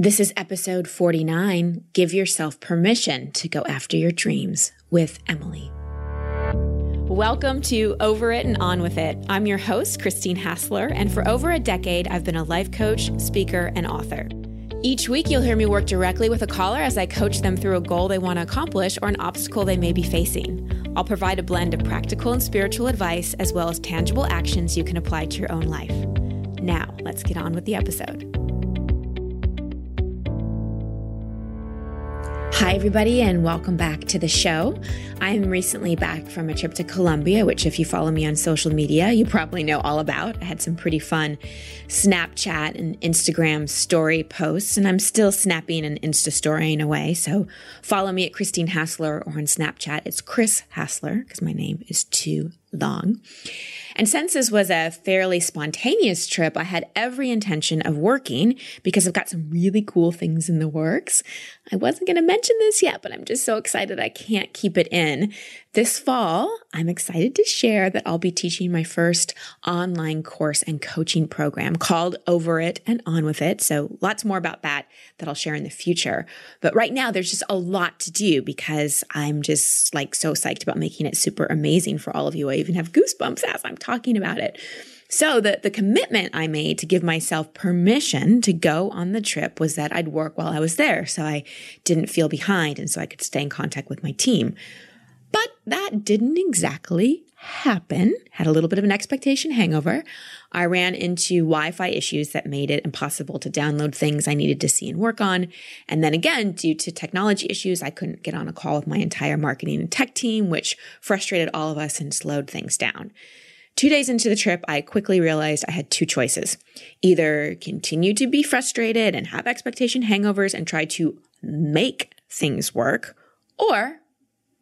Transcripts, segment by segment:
This is episode 49 Give Yourself Permission to Go After Your Dreams with Emily. Welcome to Over It and On With It. I'm your host, Christine Hassler, and for over a decade, I've been a life coach, speaker, and author. Each week, you'll hear me work directly with a caller as I coach them through a goal they want to accomplish or an obstacle they may be facing. I'll provide a blend of practical and spiritual advice as well as tangible actions you can apply to your own life. Now, let's get on with the episode. Hi, everybody, and welcome back to the show. I am recently back from a trip to Colombia, which, if you follow me on social media, you probably know all about. I had some pretty fun Snapchat and Instagram story posts, and I'm still snapping and Insta storying away. So follow me at Christine Hassler or on Snapchat. It's Chris Hassler because my name is too long. And since this was a fairly spontaneous trip, I had every intention of working because I've got some really cool things in the works. I wasn't going to mention this yet, but I'm just so excited I can't keep it in. This fall, I'm excited to share that I'll be teaching my first online course and coaching program called Over It and On With It. So lots more about that that I'll share in the future. But right now, there's just a lot to do because I'm just like so psyched about making it super amazing for all of you. I even have goosebumps as I'm talking about it. So the, the commitment I made to give myself permission to go on the trip was that I'd work while I was there. So I didn't feel behind and so I could stay in contact with my team. But that didn't exactly happen. Had a little bit of an expectation hangover. I ran into Wi Fi issues that made it impossible to download things I needed to see and work on. And then again, due to technology issues, I couldn't get on a call with my entire marketing and tech team, which frustrated all of us and slowed things down. Two days into the trip, I quickly realized I had two choices either continue to be frustrated and have expectation hangovers and try to make things work, or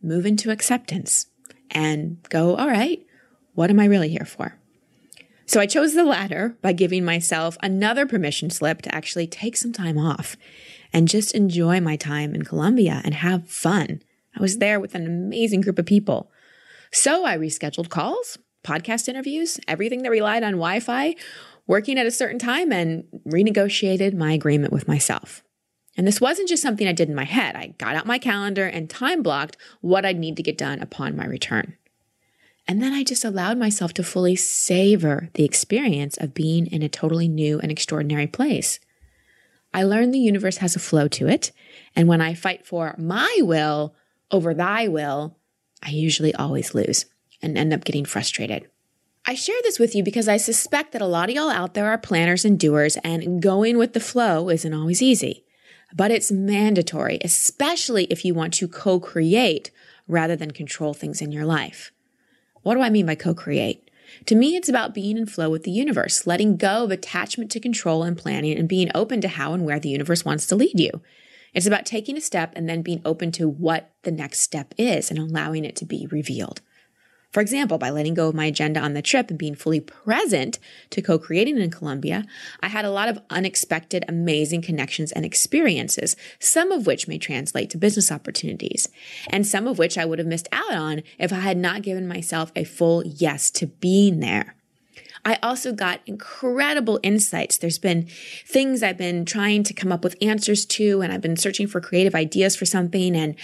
move into acceptance and go, all right, what am I really here for? So I chose the latter by giving myself another permission slip to actually take some time off and just enjoy my time in Colombia and have fun. I was there with an amazing group of people. So I rescheduled calls, podcast interviews, everything that relied on Wi Fi, working at a certain time, and renegotiated my agreement with myself. And this wasn't just something I did in my head. I got out my calendar and time blocked what I'd need to get done upon my return. And then I just allowed myself to fully savor the experience of being in a totally new and extraordinary place. I learned the universe has a flow to it. And when I fight for my will over thy will, I usually always lose and end up getting frustrated. I share this with you because I suspect that a lot of y'all out there are planners and doers, and going with the flow isn't always easy but it's mandatory, especially if you want to co create rather than control things in your life. What do I mean by co create? To me, it's about being in flow with the universe, letting go of attachment to control and planning, and being open to how and where the universe wants to lead you. It's about taking a step and then being open to what the next step is and allowing it to be revealed. For example, by letting go of my agenda on the trip and being fully present to co creating in Colombia, I had a lot of unexpected, amazing connections and experiences, some of which may translate to business opportunities, and some of which I would have missed out on if I had not given myself a full yes to being there. I also got incredible insights. There's been things I've been trying to come up with answers to, and I've been searching for creative ideas for something. And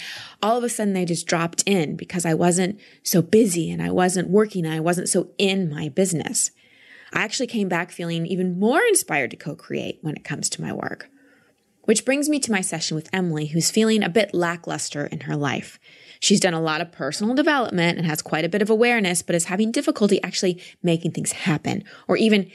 all of a sudden they just dropped in because I wasn't so busy and I wasn't working and I wasn't so in my business. I actually came back feeling even more inspired to co create when it comes to my work. Which brings me to my session with Emily, who's feeling a bit lackluster in her life. She's done a lot of personal development and has quite a bit of awareness, but is having difficulty actually making things happen or even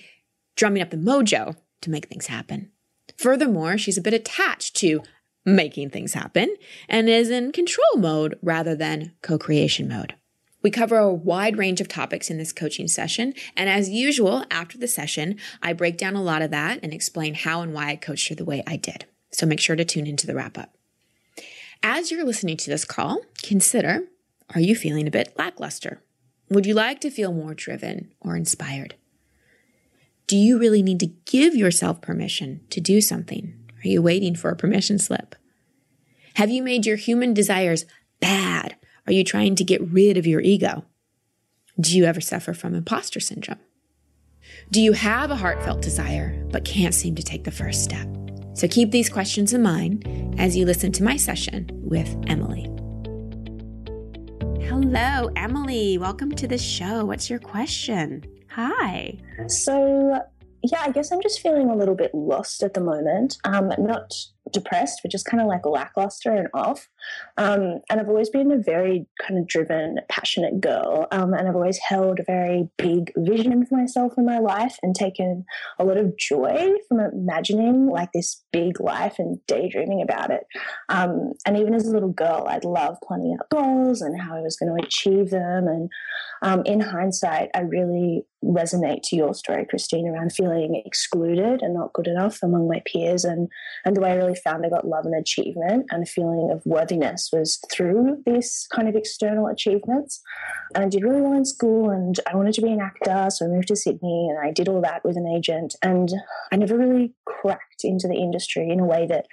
drumming up the mojo to make things happen. Furthermore, she's a bit attached to making things happen and is in control mode rather than co creation mode. We cover a wide range of topics in this coaching session. And as usual, after the session, I break down a lot of that and explain how and why I coached her the way I did. So make sure to tune into the wrap up. As you're listening to this call, consider are you feeling a bit lackluster? Would you like to feel more driven or inspired? Do you really need to give yourself permission to do something? Are you waiting for a permission slip? Have you made your human desires bad? Are you trying to get rid of your ego? Do you ever suffer from imposter syndrome? Do you have a heartfelt desire but can't seem to take the first step? So keep these questions in mind as you listen to my session with Emily. Hello, Emily. Welcome to the show. What's your question? Hi. So, yeah, I guess I'm just feeling a little bit lost at the moment. Um, not depressed, but just kind of like lackluster and off. Um, and I've always been a very kind of driven, passionate girl. Um, and I've always held a very big vision for myself in my life and taken a lot of joy from imagining like this big life and daydreaming about it. Um, and even as a little girl, I'd love planning out goals and how I was going to achieve them. And um, in hindsight, I really resonate to your story, Christine, around feeling excluded and not good enough among my peers. And, and the way I really found I got love and achievement and a feeling of worthiness was through these kind of external achievements. And I did really well in school and I wanted to be an actor. So I moved to Sydney and I did all that with an agent. And I never really cracked into the industry in a way that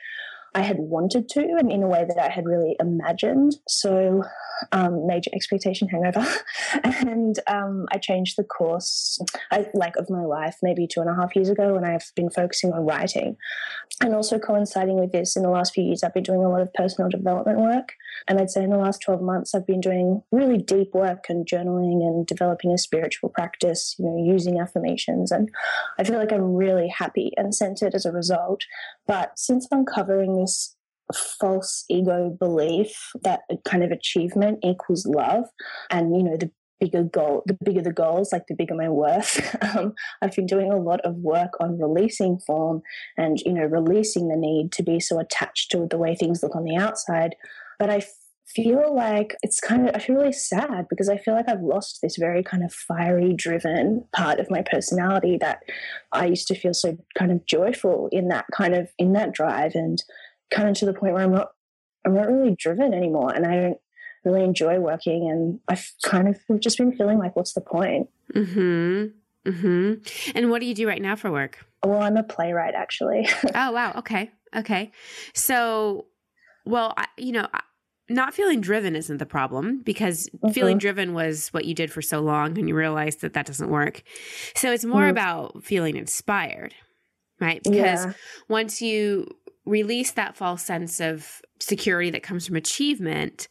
I had wanted to and in a way that I had really imagined. So, um, major expectation hangover. and um, I changed the course, I, like, of my life maybe two and a half years ago, and I've been focusing on writing. And also coinciding with this, in the last few years, I've been doing a lot of personal development work. And I'd say in the last 12 months, I've been doing really deep work and journaling and developing a spiritual practice, you know, using affirmations. And I feel like I'm really happy and centered as a result. But since uncovering this false ego belief that kind of achievement equals love. And you know the bigger goal the bigger the goals like the bigger my worth. Um, i've been doing a lot of work on releasing form and you know releasing the need to be so attached to the way things look on the outside. But i feel like it's kind of i feel really sad because i feel like i've lost this very kind of fiery driven part of my personality that i used to feel so kind of joyful in that kind of in that drive. And kind of to the point where i'm not i'm not really driven anymore and i don't really enjoy working and I've kind of just been feeling like what's the point? Mhm. Mhm. And what do you do right now for work? Well, I'm a playwright actually. oh, wow. Okay. Okay. So, well, I, you know, not feeling driven isn't the problem because mm-hmm. feeling driven was what you did for so long and you realized that that doesn't work. So it's more mm. about feeling inspired, right? Because yeah. once you release that false sense of security that comes from achievement,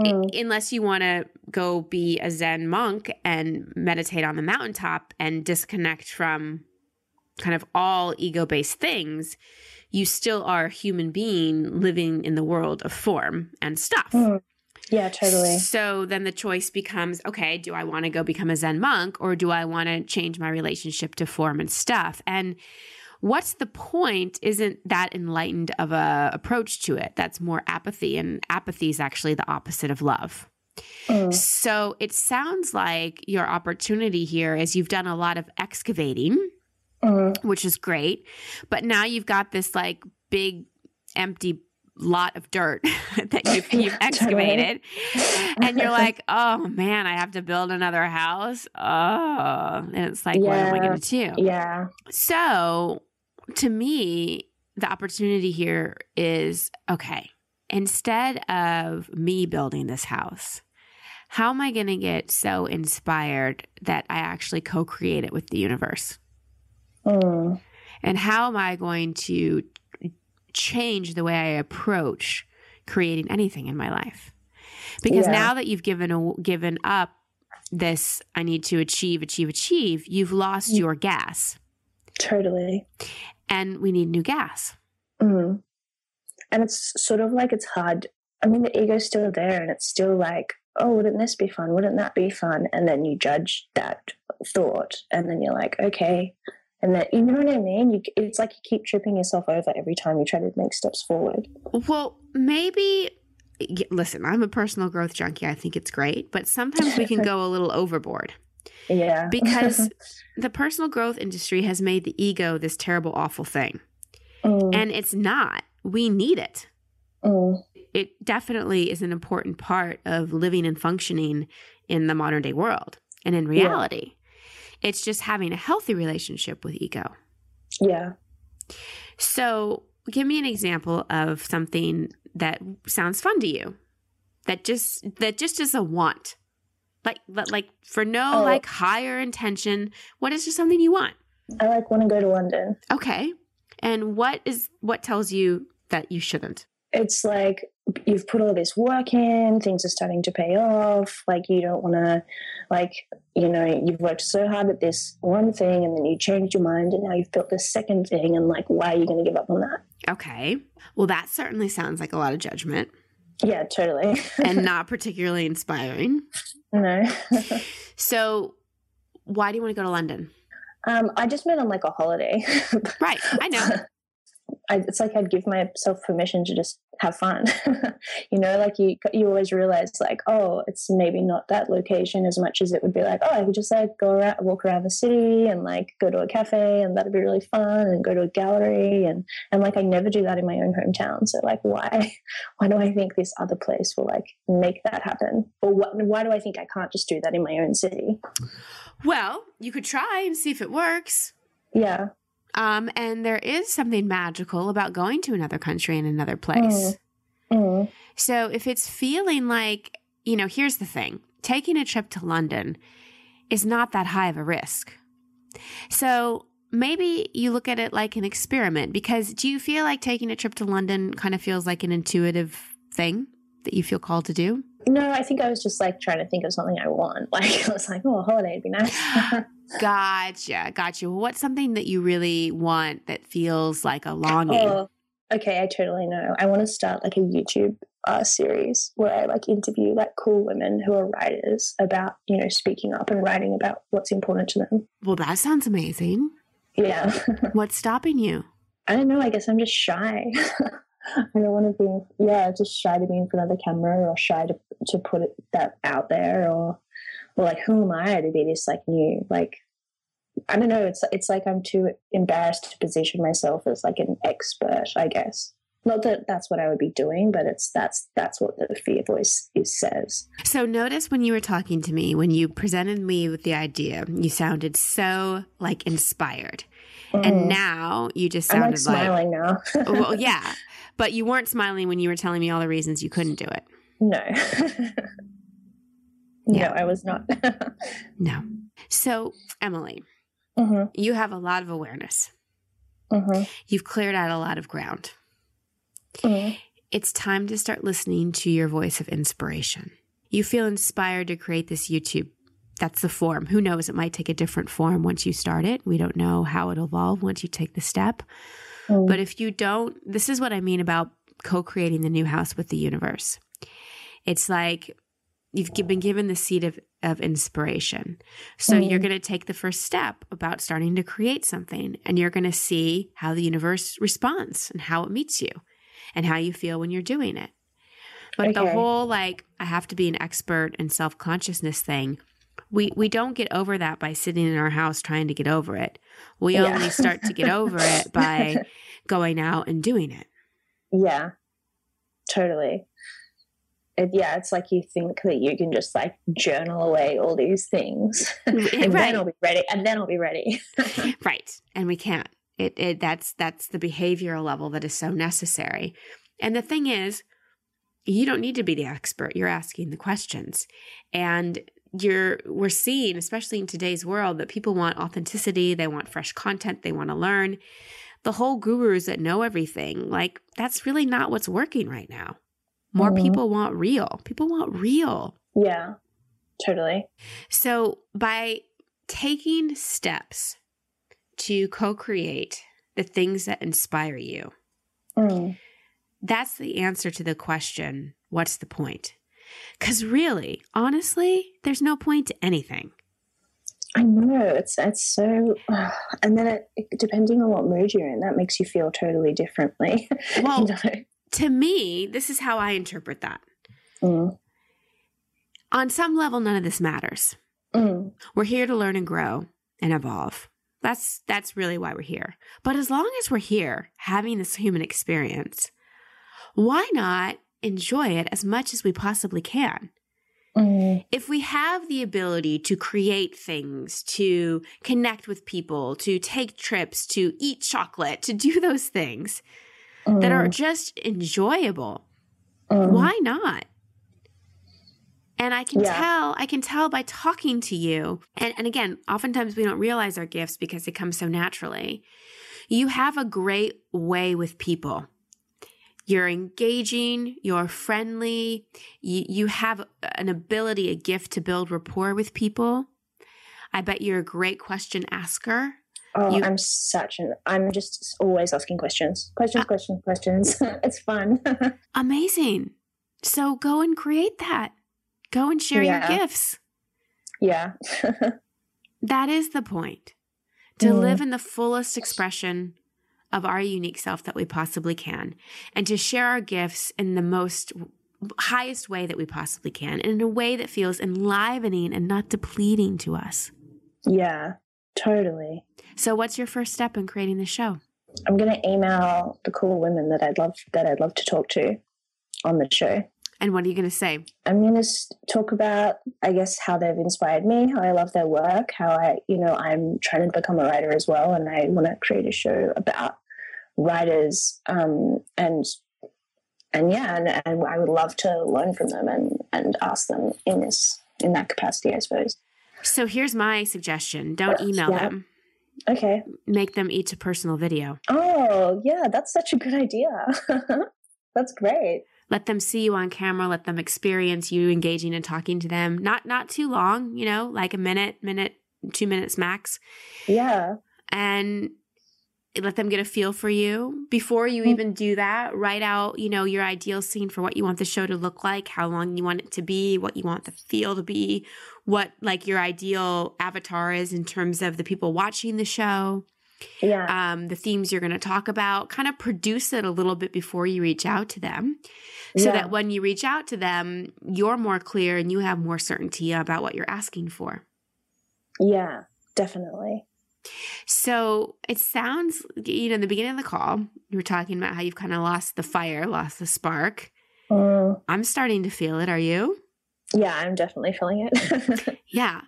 mm. unless you want to go be a Zen monk and meditate on the mountaintop and disconnect from kind of all ego based things, you still are a human being living in the world of form and stuff. Mm. Yeah, totally. So then the choice becomes okay, do I want to go become a Zen monk or do I want to change my relationship to form and stuff? And what's the point isn't that enlightened of a approach to it that's more apathy and apathy is actually the opposite of love mm. so it sounds like your opportunity here is you've done a lot of excavating mm. which is great but now you've got this like big empty lot of dirt that you've, you've excavated and you're like oh man i have to build another house oh and it's like yeah. what am i going to do yeah so to me, the opportunity here is okay, instead of me building this house, how am I going to get so inspired that I actually co create it with the universe? Mm. And how am I going to change the way I approach creating anything in my life? Because yeah. now that you've given a, given up this, I need to achieve, achieve, achieve, you've lost mm. your gas. Totally and we need new gas. Mm. And it's sort of like it's hard. I mean, the ego's still there, and it's still like, oh, wouldn't this be fun? Wouldn't that be fun? And then you judge that thought, and then you're like, okay. And that you know what I mean? You, it's like you keep tripping yourself over every time you try to make steps forward. Well, maybe listen, I'm a personal growth junkie. I think it's great, but sometimes we can go a little overboard. Yeah. because the personal growth industry has made the ego this terrible, awful thing. Mm. And it's not. We need it. Mm. It definitely is an important part of living and functioning in the modern day world and in reality. It's just having a healthy relationship with ego. Yeah. So, give me an example of something that sounds fun to you. That just that just is a want like like for no oh. like higher intention what is just something you want i like want to go to london okay And what is what tells you that you shouldn't? It's like you've put all this work in, things are starting to pay off. Like you don't want to, like you know, you've worked so hard at this one thing, and then you changed your mind, and now you've built this second thing, and like, why are you going to give up on that? Okay, well, that certainly sounds like a lot of judgment. Yeah, totally, and not particularly inspiring. No. so, why do you want to go to London? Um, I just went on like a holiday. right, I know. I, it's like I'd give myself permission to just have fun. you know, like you you always realize like, oh, it's maybe not that location as much as it would be like, oh, I could just like go around, walk around the city and like go to a cafe and that'd be really fun and go to a gallery and and like I never do that in my own hometown. So like, why why do I think this other place will like make that happen? Or what, why do I think I can't just do that in my own city? Well, you could try and see if it works. Yeah. Um, and there is something magical about going to another country and another place. Mm. Mm. So if it's feeling like, you know, here's the thing taking a trip to London is not that high of a risk. So maybe you look at it like an experiment because do you feel like taking a trip to London kind of feels like an intuitive thing that you feel called to do? No, I think I was just like trying to think of something I want. Like I was like, oh, a holiday would be nice. gotcha, gotcha. What's something that you really want that feels like a longing? Oh, okay, I totally know. I want to start like a YouTube uh, series where I like interview like cool women who are writers about you know speaking up and writing about what's important to them. Well, that sounds amazing. Yeah. what's stopping you? I don't know. I guess I'm just shy. I don't want to be, yeah, just shy to be in front of the camera or shy to to put it that out there or or like who am I to be this like new like I don't know. It's it's like I'm too embarrassed to position myself as like an expert. I guess not that that's what I would be doing, but it's that's that's what the fear voice is says. So notice when you were talking to me, when you presented me with the idea, you sounded so like inspired, mm. and now you just sounded I'm like smiling like, now. well, yeah, but you weren't smiling when you were telling me all the reasons you couldn't do it. No. yeah. No, I was not. no. So, Emily, mm-hmm. you have a lot of awareness. Mm-hmm. You've cleared out a lot of ground. Mm-hmm. It's time to start listening to your voice of inspiration. You feel inspired to create this YouTube. That's the form. Who knows? It might take a different form once you start it. We don't know how it'll evolve once you take the step. Mm. But if you don't, this is what I mean about co creating the new house with the universe. It's like you've been given the seed of, of inspiration. So mm. you're going to take the first step about starting to create something and you're going to see how the universe responds and how it meets you and how you feel when you're doing it. But okay. the whole like, I have to be an expert and self consciousness thing, we we don't get over that by sitting in our house trying to get over it. We yeah. only start to get over it by going out and doing it. Yeah. Totally. It, yeah, it's like you think that you can just like journal away all these things, and right. then I'll be ready. And then I'll be ready. right, and we can't. It, it that's that's the behavioral level that is so necessary. And the thing is, you don't need to be the expert. You're asking the questions, and you're we're seeing especially in today's world that people want authenticity they want fresh content they want to learn. The whole gurus that know everything like that's really not what's working right now. More mm-hmm. people want real. People want real. Yeah totally. So by taking steps to co-create the things that inspire you mm. that's the answer to the question what's the point because really, honestly, there's no point to anything. I know it's it's so, uh, and then it, it, depending on what mood you're in, that makes you feel totally differently. Well, you know? to me, this is how I interpret that. Mm. On some level, none of this matters. Mm. We're here to learn and grow and evolve. That's that's really why we're here. But as long as we're here having this human experience, why not enjoy it as much as we possibly can. Mm. If we have the ability to create things, to connect with people, to take trips, to eat chocolate, to do those things mm. that are just enjoyable, mm. why not? And I can yeah. tell, I can tell by talking to you. And, and again, oftentimes we don't realize our gifts because they come so naturally. You have a great way with people. You're engaging, you're friendly, you, you have an ability, a gift to build rapport with people. I bet you're a great question asker. Oh, You- I'm such an. I'm just always asking questions, questions, Uh, questions, questions. it's fun. Amazing. So go and create that. Go and share Yeah. your gifts. yeah. That is the point. To Mm. live in the fullest expression of our unique self that we possibly can, and to share our gifts in the most highest way that we possibly can, and in a way that feels enlivening and not depleting to us. yeah. Totally. So, what's your first step in creating the show? I'm gonna email the cool women that I'd love that I'd love to talk to on the show. And what are you going to say? I'm going to talk about, I guess, how they've inspired me, how I love their work, how I, you know, I'm trying to become a writer as well, and I want to create a show about writers, um, and and yeah, and, and I would love to learn from them and and ask them in this in that capacity, I suppose. So, here's my suggestion don't email Yeah. them, Okay. make them each a personal video. Oh, yeah, that's such a good idea. that's great. Let them see you on camera let them experience you engaging and talking to them not not too long you know like a minute minute two minutes max Yeah. and let them get a feel for you before you Mm. even do that write out you know your ideal scene for what you want the show to look like how long you want it to be what you want the feel to be what like your ideal avatar is in terms of the people watching the show Yeah. um, the themes you're going to talk about kind of produce it a little bit before you reach out to them so Yeah. that when you reach out to them you're more clear and you have more certainty about what you're asking for yeah, definitely. so it sounds you know in the beginning of the call you were talking about how you've kind of lost the fire lost the spark Mm, i'm starting to feel it are you yeah, I'm definitely feeling it. yeah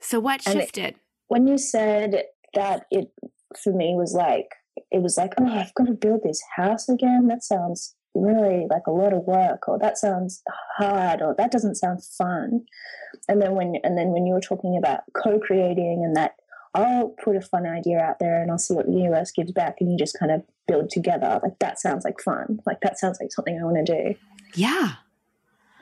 so what it- shifted when you said that it for me was like it was like oh i've got to build this house again. That sounds really like a lot of work or that sounds hard or that doesn't sound fun. And then when and then when you were talking about co-creating and that i'll put a fun idea out there and i'll see what the universe gives back and you just kind of build together like that sounds like fun. Like that sounds like something i want to do. Yeah.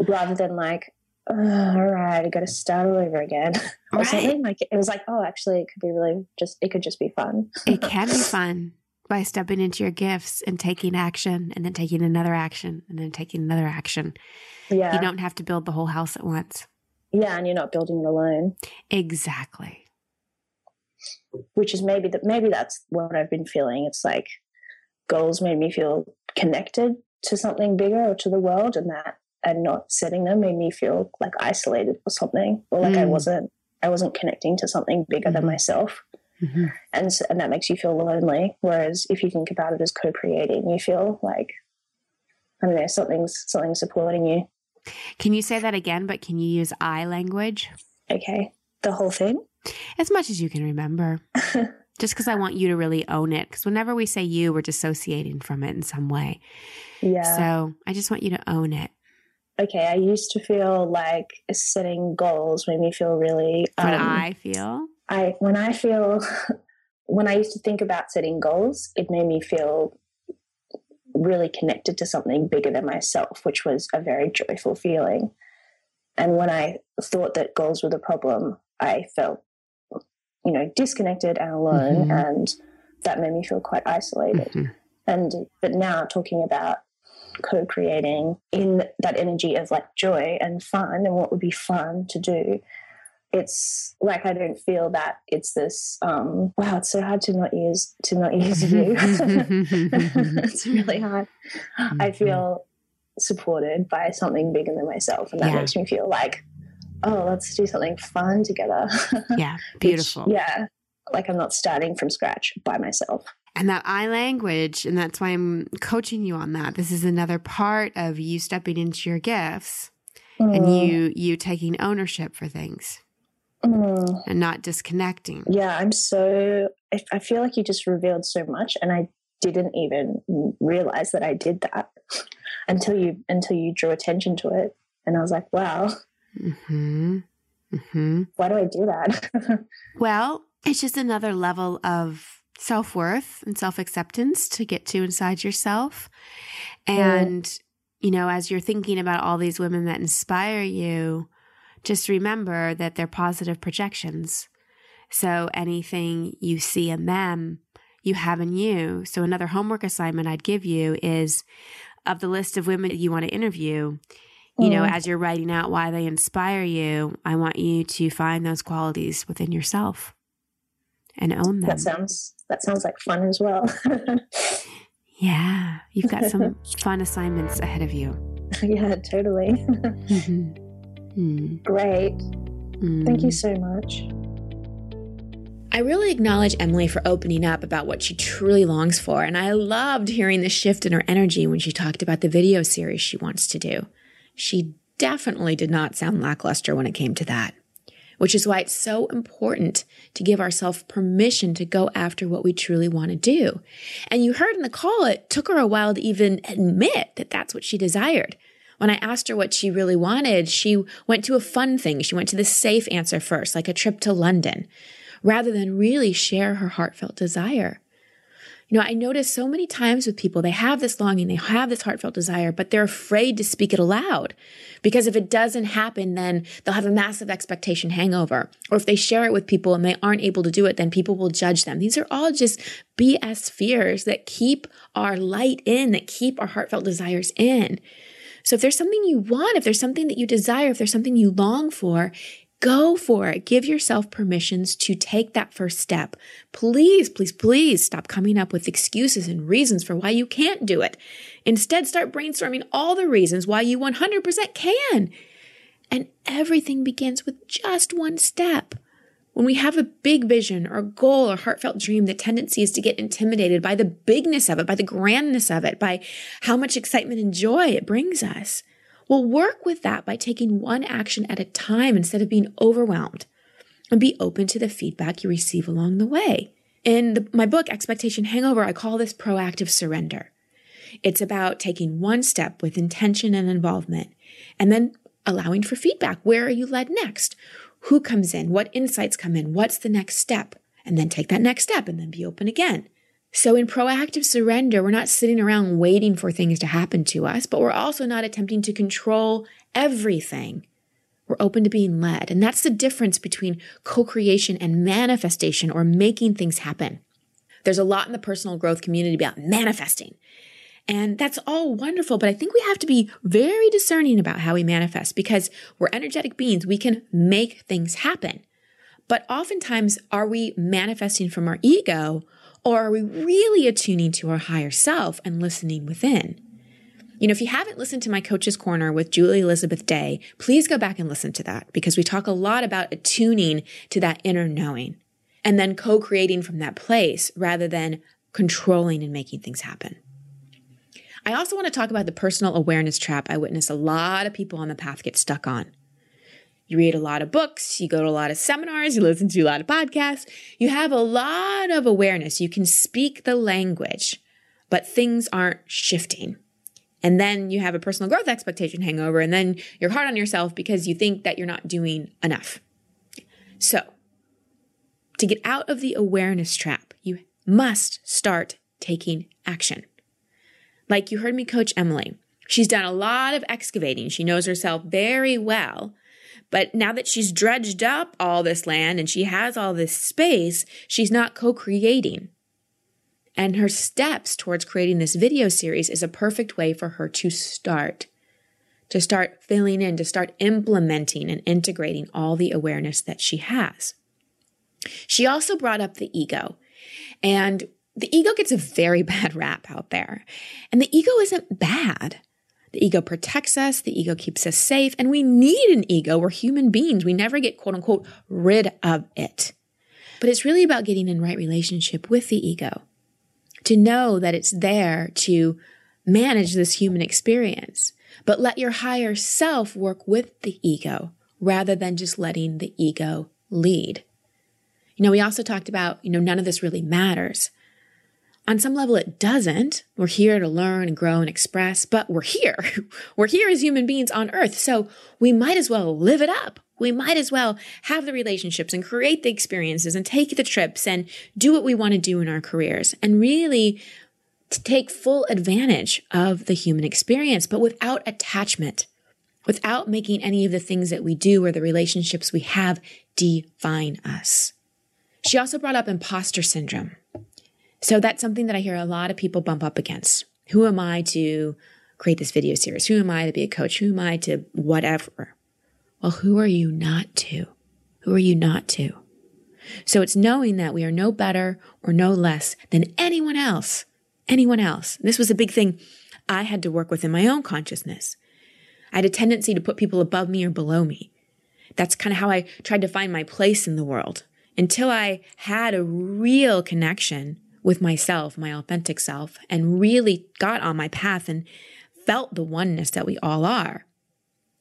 Rather than like all right i gotta start all over again or Right. something like it was like oh actually it could be really just it could just be fun it can be fun by stepping into your gifts and taking action and then taking another action and then taking another action yeah You don't have to build the whole house at once. yeah and you're not building it alone Exactly. which is maybe that maybe that's what i've been feeling it's like goals made me feel connected to something bigger or to the world and that and not setting them made me feel like isolated or something or like i Mm. wasn't i wasn't connecting to something bigger than Mhm. myself and s- and that makes you feel lonely whereas if you think about it as co-creating you feel like i don't know something's something's supporting you Can you say that again, but can you use I language? okay the whole thing As much as you can remember. Just because I want you to really own it. Because whenever we say you, we're dissociating from it in some way. yeah So I just want you to own it. Okay i used to feel like setting goals made me feel really um, I feel. I when I feel when I used to think about setting goals, it made me feel really connected to something bigger than myself, which was a very joyful feeling. And when I thought that goals were the problem, I felt, you know, disconnected and alone, Mhm. and that made me feel quite isolated. Mhm. And but now talking about co-creating in that energy of like joy and fun and what would be fun to do. It's like I don't feel that it's this um wow it's so hard to not use to not use you. It's really hard. I feel supported by something bigger than myself and that Yeah. makes me feel like oh let's do something fun together. Yeah, Which, beautiful. yeah like I'm not starting from scratch by myself And that I language, and that's why I'm coaching you on that. This is another part of you stepping into your gifts and Mm, you you taking ownership for things mm. and not disconnecting. Yeah, I'm so. I- I feel like you just revealed so much, and I didn't even realize that I did that until you until you drew attention to it, and I was like, wow, hmm hmm why do I do that? Well, it's just another level of self worth and self acceptance to get to inside yourself. And, mm. you know, as you're thinking about all these women that inspire you, just remember that they're positive projections. So anything you see in them, you have in you. So another homework assignment I'd give you is of the list of women you want to interview, you know, mm. as you're writing out why they inspire you, I want you to find those qualities within yourself and own them. That sounds that sounds like fun as well. yeah, you've got some fun assignments ahead of you. Yeah, totally. mm-hmm. mm. Great. Mm. Thank you so much. I really acknowledge Emily for opening up about what she truly longs for, and I loved hearing the shift in her energy when she talked about the video series she wants to do. She definitely did not sound lackluster when it came to that which is why it's so important to give ourselves permission to go after what we truly want to do. And you heard in the call, it took her a while to even admit that that's what she desired. When I asked her what she really wanted, she went to a fun thing. She went to the safe answer first, like a trip to London, rather than really share her heartfelt desire. You know, I notice so many times with people, they have this longing, they have this heartfelt desire, but they're afraid to speak it aloud. Because if it doesn't happen, then they'll have a massive expectation hangover. Or if they share it with people and they aren't able to do it, then people will judge them. These are all just BS fears that keep our light in, that keep our heartfelt desires in. So if there's something you want, if there's something that you desire, if there's something you long for, Go for it. Give yourself permissions to take that first step. Please, please, please stop coming up with excuses and reasons for why you can't do it. Instead, start brainstorming all the reasons why you 100% can. And everything begins with just one step. When we have a big vision or goal or heartfelt dream, the tendency is to get intimidated by the bigness of it, by the grandness of it, by how much excitement and joy it brings us. Well, work with that by taking one action at a time instead of being overwhelmed and be open to the feedback you receive along the way. In the, my book, Expectation Hangover, I call this proactive surrender. It's about taking one step with intention and involvement and then allowing for feedback. Where are you led next? Who comes in? What insights come in? What's the next step? And then take that next step and then be open again. So in proactive surrender, we're not sitting around waiting for things to happen to us, but we're also not attempting to control everything. We're open to being led. And that's the difference between co-creation and manifestation or making things happen. There's a lot in the personal growth community about manifesting. And that's all wonderful, but I think we have to be very discerning about how we manifest because we're energetic beings. We can make things happen. But oftentimes, are we manifesting from our ego or are we really attuning to our higher self and listening within? You know, if you haven't listened to my coach's corner with Julie Elizabeth Day, please go back and listen to that because we talk a lot about attuning to that inner knowing and then co-creating from that place rather than controlling and making things happen. I also want to talk about the personal awareness trap I witness a lot of people on the path get stuck on. You read a lot of books, you go to a lot of seminars, you listen to a lot of podcasts, you have a lot of awareness. You can speak the language, but things aren't shifting. And then you have a personal growth expectation hangover, and then you're hard on yourself because you think that you're not doing enough. So, to get out of the awareness trap, you must start taking action. Like you heard me coach Emily. She's done a lot of excavating. She knows herself very well. But now that she's dredged up all this land and she has all this space, she's not co creating. And her steps towards creating this video series is a perfect way for her to start, to start filling in, to start implementing and integrating all the awareness that she has. She also brought up the ego. And the ego gets a very bad rap out there. And the ego isn't bad. The ego protects us, the ego keeps us safe, and we need an ego. We're human beings. We never get quote unquote rid of it. But it's really about getting in right relationship with the ego to know that it's there to manage this human experience. But let your higher self work with the ego rather than just letting the ego lead. You know, we also talked about, you know, none of this really matters. On some level, it doesn't. We're here to learn and grow and express, but we're here. we're here as human beings on earth. So we might as well live it up. We might as well have the relationships and create the experiences and take the trips and do what we want to do in our careers and really to take full advantage of the human experience, but without attachment, without making any of the things that we do or the relationships we have define us. She also brought up imposter syndrome. So that's something that I hear a lot of people bump up against. Who am I to create this video series? Who am I to be a coach? Who am I to whatever? Well, who are you not to? Who are you not to? So it's knowing that we are no better or no less than anyone else. Anyone else. This was a big thing I had to work with in my own consciousness. I had a tendency to put people above me or below me. That's kind of how I tried to find my place in the world until I had a real connection with myself, my authentic self, and really got on my path and felt the oneness that we all are.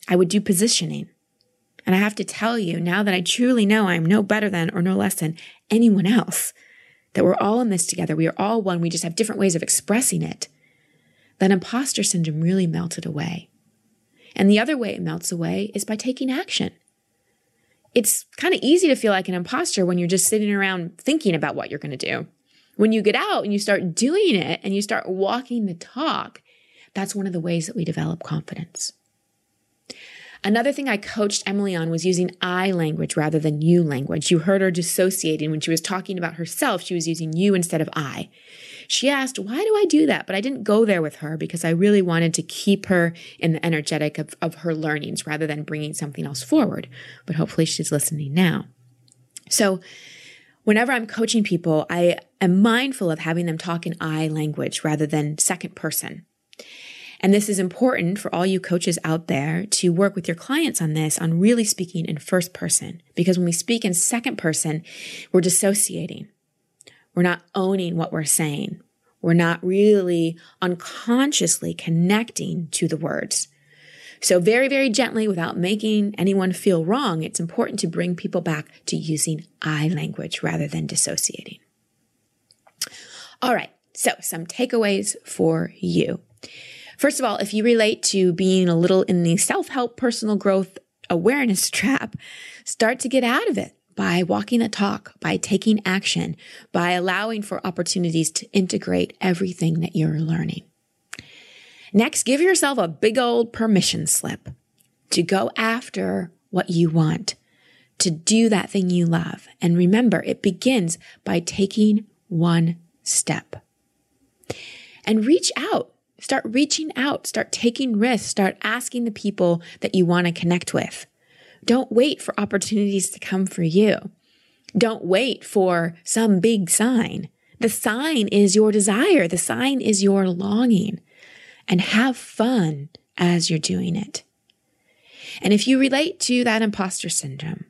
I would do positioning. And I have to tell you, now that I truly know I'm no better than or no less than anyone else, that we're all in this together, we are all one, we just have different ways of expressing it, that imposter syndrome really melted away. And the other way it melts away is by taking action. It's kind of easy to feel like an imposter when you're just sitting around thinking about what you're going to do. When you get out and you start doing it and you start walking the talk, that's one of the ways that we develop confidence. Another thing I coached Emily on was using I language rather than you language. You heard her dissociating when she was talking about herself, she was using you instead of I. She asked, Why do I do that? But I didn't go there with her because I really wanted to keep her in the energetic of, of her learnings rather than bringing something else forward. But hopefully she's listening now. So, whenever I'm coaching people, I am mindful of having them talk in I language rather than second person. And this is important for all you coaches out there to work with your clients on this, on really speaking in first person. Because when we speak in second person, we're dissociating. We're not owning what we're saying. We're not really unconsciously connecting to the words. So very, very gently without making anyone feel wrong, it's important to bring people back to using I language rather than dissociating. All right. So some takeaways for you. First of all, if you relate to being a little in the self help personal growth awareness trap, start to get out of it by walking the talk, by taking action, by allowing for opportunities to integrate everything that you're learning. Next, give yourself a big old permission slip to go after what you want, to do that thing you love. And remember, it begins by taking one step. And reach out Start reaching out, start taking risks, start asking the people that you want to connect with. Don't wait for opportunities to come for you. Don't wait for some big sign. The sign is your desire. The sign is your longing. And have fun as you're doing it. And if you relate to that imposter syndrome,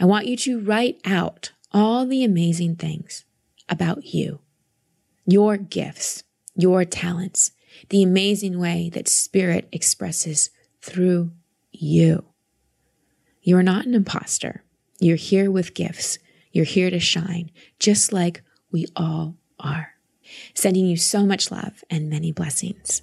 I want you to write out all the amazing things about you, your gifts, your talents, the amazing way that spirit expresses through you. You are not an imposter. You're here with gifts. You're here to shine, just like we all are. Sending you so much love and many blessings.